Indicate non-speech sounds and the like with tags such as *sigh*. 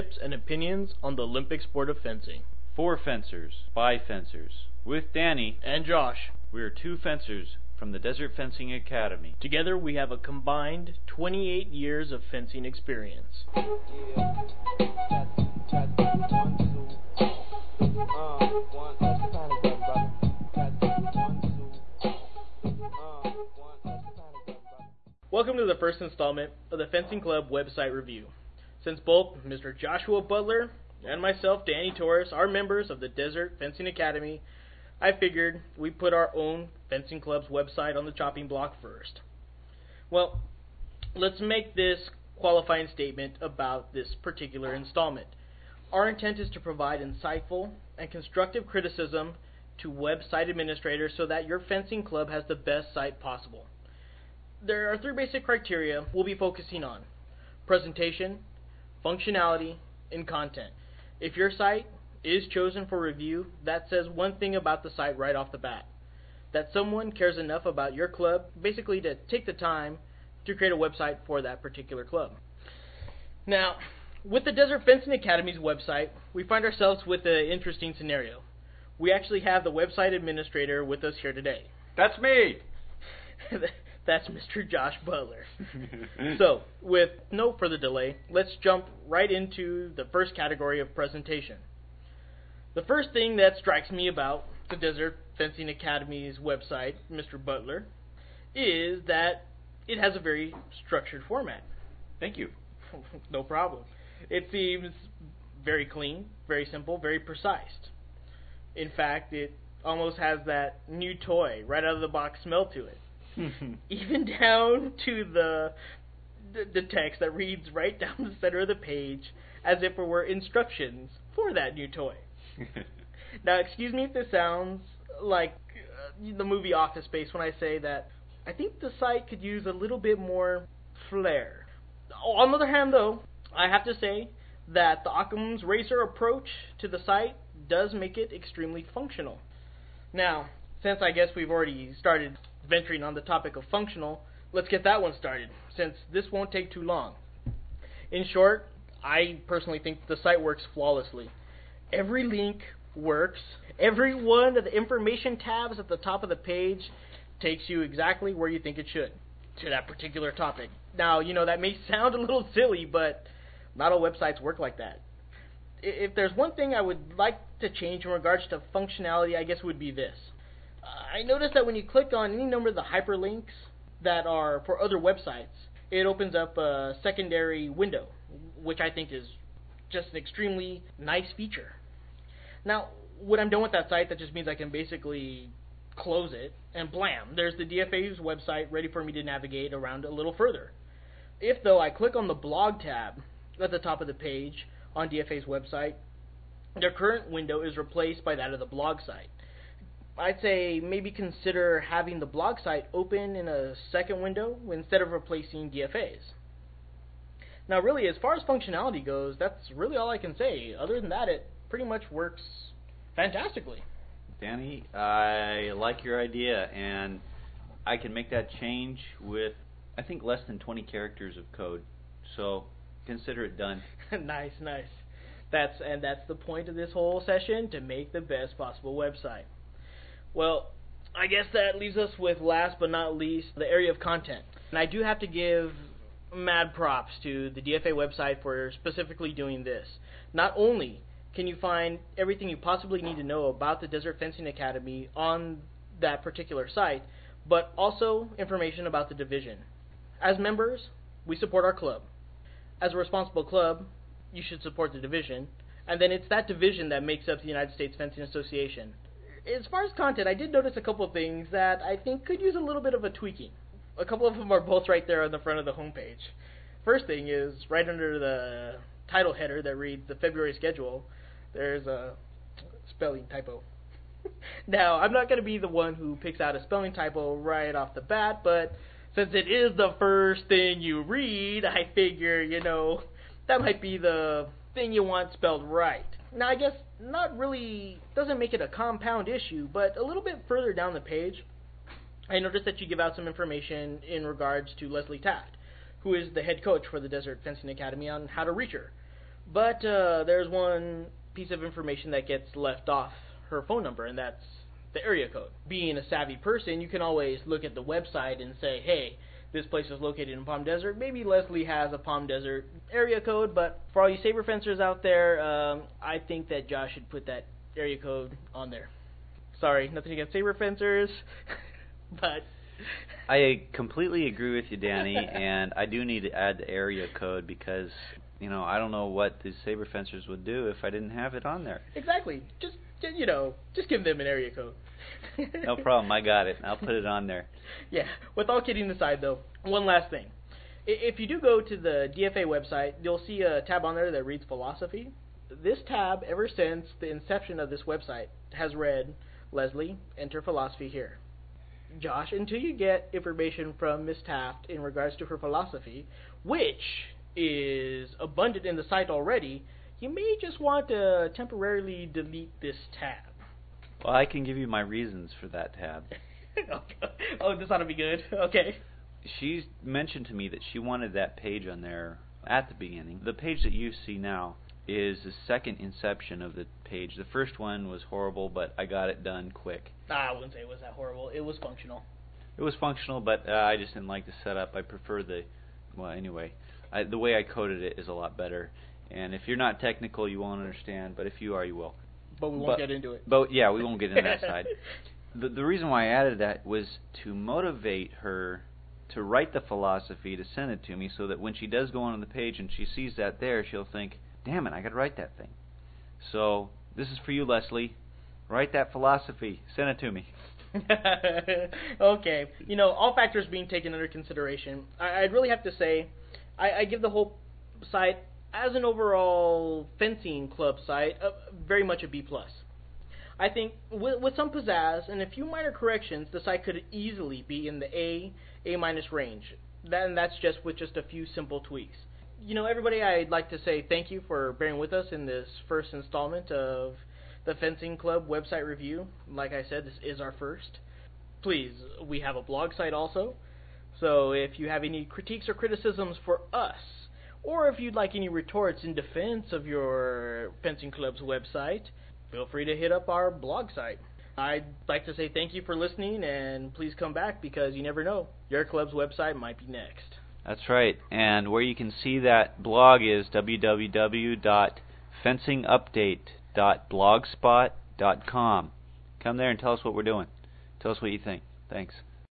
tips and opinions on the Olympic sport of fencing. For fencers, by fencers. With Danny and Josh. We are two fencers from the Desert Fencing Academy. Together we have a combined 28 years of fencing experience. Welcome to the first installment of the Fencing Club website review. Since both Mr. Joshua Butler and myself, Danny Torres, are members of the Desert Fencing Academy, I figured we'd put our own fencing club's website on the chopping block first. Well, let's make this qualifying statement about this particular installment. Our intent is to provide insightful and constructive criticism to website administrators so that your fencing club has the best site possible. There are three basic criteria we'll be focusing on presentation, functionality, and content. If your site is chosen for review, that says one thing about the site right off the bat. That someone cares enough about your club, basically to take the time to create a website for that particular club. Now, with the Desert Fencing Academy's website, we find ourselves with an interesting scenario. We actually have the website administrator with us here today. That's me! *laughs* That's Mr. Josh Butler. *laughs* so, with no further delay, let's jump right into the first category of presentation. The first thing that strikes me about the Desert Fencing Academy's website, Mr. Butler, is that it has a very structured format. Thank you. *laughs* no problem. It seems very clean, very simple, very precise. In fact, it almost has that new toy right out of the box smell to it. *laughs* Even down to the, the the text that reads right down the center of the page as if it were instructions for that new toy. *laughs* now, excuse me if this sounds like uh, the movie Office Space when I say that I think the site could use a little bit more flair. On the other hand, though, I have to say that the Occam's Razor approach to the site does make it extremely functional. Now, since I guess we've already started venturing on the topic of functional, let's get that one started, since this won't take too long. In short, I personally think the site works flawlessly. Every link works. Every one of the information tabs at the top of the page takes you exactly where you think it should to that particular topic. Now, you know, that may sound a little silly, but not all websites work like that. If there's one thing I would like to change in regards to functionality, I guess it would be this. I noticed that when you click on any number of the hyperlinks that are for other websites, it opens up a secondary window, which I think is just an extremely nice feature. Now, when I'm done with that site, that just means I can basically close it, and blam, there's the DFA's website ready for me to navigate around a little further. If, though, I click on the blog tab at the top of the page on DFA's website, their current window is replaced by that of the blog site. I'd say maybe consider having the blog site open in a second window instead of replacing DFA's. Now, really, as far as functionality goes, that's really all I can say. Other than that, it pretty much works fantastically. Danny, I like your idea, and I can make that change with, I think, less than 20 characters of code. So consider it done. *laughs* nice, nice. That's and that's the point of this whole session to make the best possible website. Well, I guess that leaves us with last but not least the area of content. And I do have to give mad props to the DFA website for specifically doing this. Not only can you find everything you possibly need to know about the Desert Fencing Academy on that particular site, but also information about the division. As members, we support our club. As a responsible club, you should support the division, and then it's that division that makes up the United States Fencing Association. As far as content, I did notice a couple of things that I think could use a little bit of a tweaking. A couple of them are both right there on the front of the homepage. First thing is right under the title header that reads the February schedule there's a spelling typo. *laughs* now, I'm not going to be the one who picks out a spelling typo right off the bat, but since it is the first thing you read, I figure, you know, that might be the thing you want spelled right. Now, I guess not really doesn't make it a compound issue, but a little bit further down the page, I noticed that you give out some information in regards to Leslie Taft, who is the head coach for the Desert Fencing Academy, on how to reach her. But uh, there's one piece of information that gets left off her phone number, and that's the area code. Being a savvy person, you can always look at the website and say, hey, this place is located in Palm Desert. Maybe Leslie has a Palm Desert area code, but for all you saber fencers out there, um, I think that Josh should put that area code on there. Sorry, nothing against saber fencers, *laughs* but I completely agree with you, Danny, *laughs* and I do need to add the area code because you know I don't know what the saber fencers would do if I didn't have it on there. Exactly. Just you know, just give them an area code. *laughs* no problem. I got it. I'll put it on there. Yeah. With all kidding aside, though, one last thing. If you do go to the DFA website, you'll see a tab on there that reads philosophy. This tab, ever since the inception of this website, has read Leslie, enter philosophy here. Josh, until you get information from Miss Taft in regards to her philosophy, which is abundant in the site already, you may just want to temporarily delete this tab. Well, I can give you my reasons for that tab. *laughs* oh, this ought to be good. *laughs* Okay. She's mentioned to me that she wanted that page on there at the beginning. The page that you see now is the second inception of the page. The first one was horrible, but I got it done quick. I wouldn't say it was that horrible. It was functional. It was functional, but uh, I just didn't like the setup. I prefer the well, anyway, I, the way I coded it is a lot better. And if you're not technical, you won't understand. But if you are, you will. But we won't but, get into it. But yeah, we won't get into that *laughs* side. The the reason why I added that was to motivate her to write the philosophy to send it to me, so that when she does go on the page and she sees that there, she'll think, "Damn it, I got to write that thing." So this is for you, Leslie. Write that philosophy. Send it to me. *laughs* okay. You know, all factors being taken under consideration, I, would really have to say, I, I give the whole site as an overall fencing club site, uh, very much a B plus. I think with, with some pizzazz and a few minor corrections, the site could easily be in the A, A minus range. That, and that's just with just a few simple tweaks. You know, everybody, I'd like to say thank you for bearing with us in this first installment of the Fencing Club website review. Like I said, this is our first. Please, we have a blog site also. So if you have any critiques or criticisms for us, or if you'd like any retorts in defense of your fencing club's website, feel free to hit up our blog site. I'd like to say thank you for listening and please come back because you never know. Your club's website might be next. That's right. And where you can see that blog is www.fencingupdate.blogspot.com. Come there and tell us what we're doing. Tell us what you think. Thanks.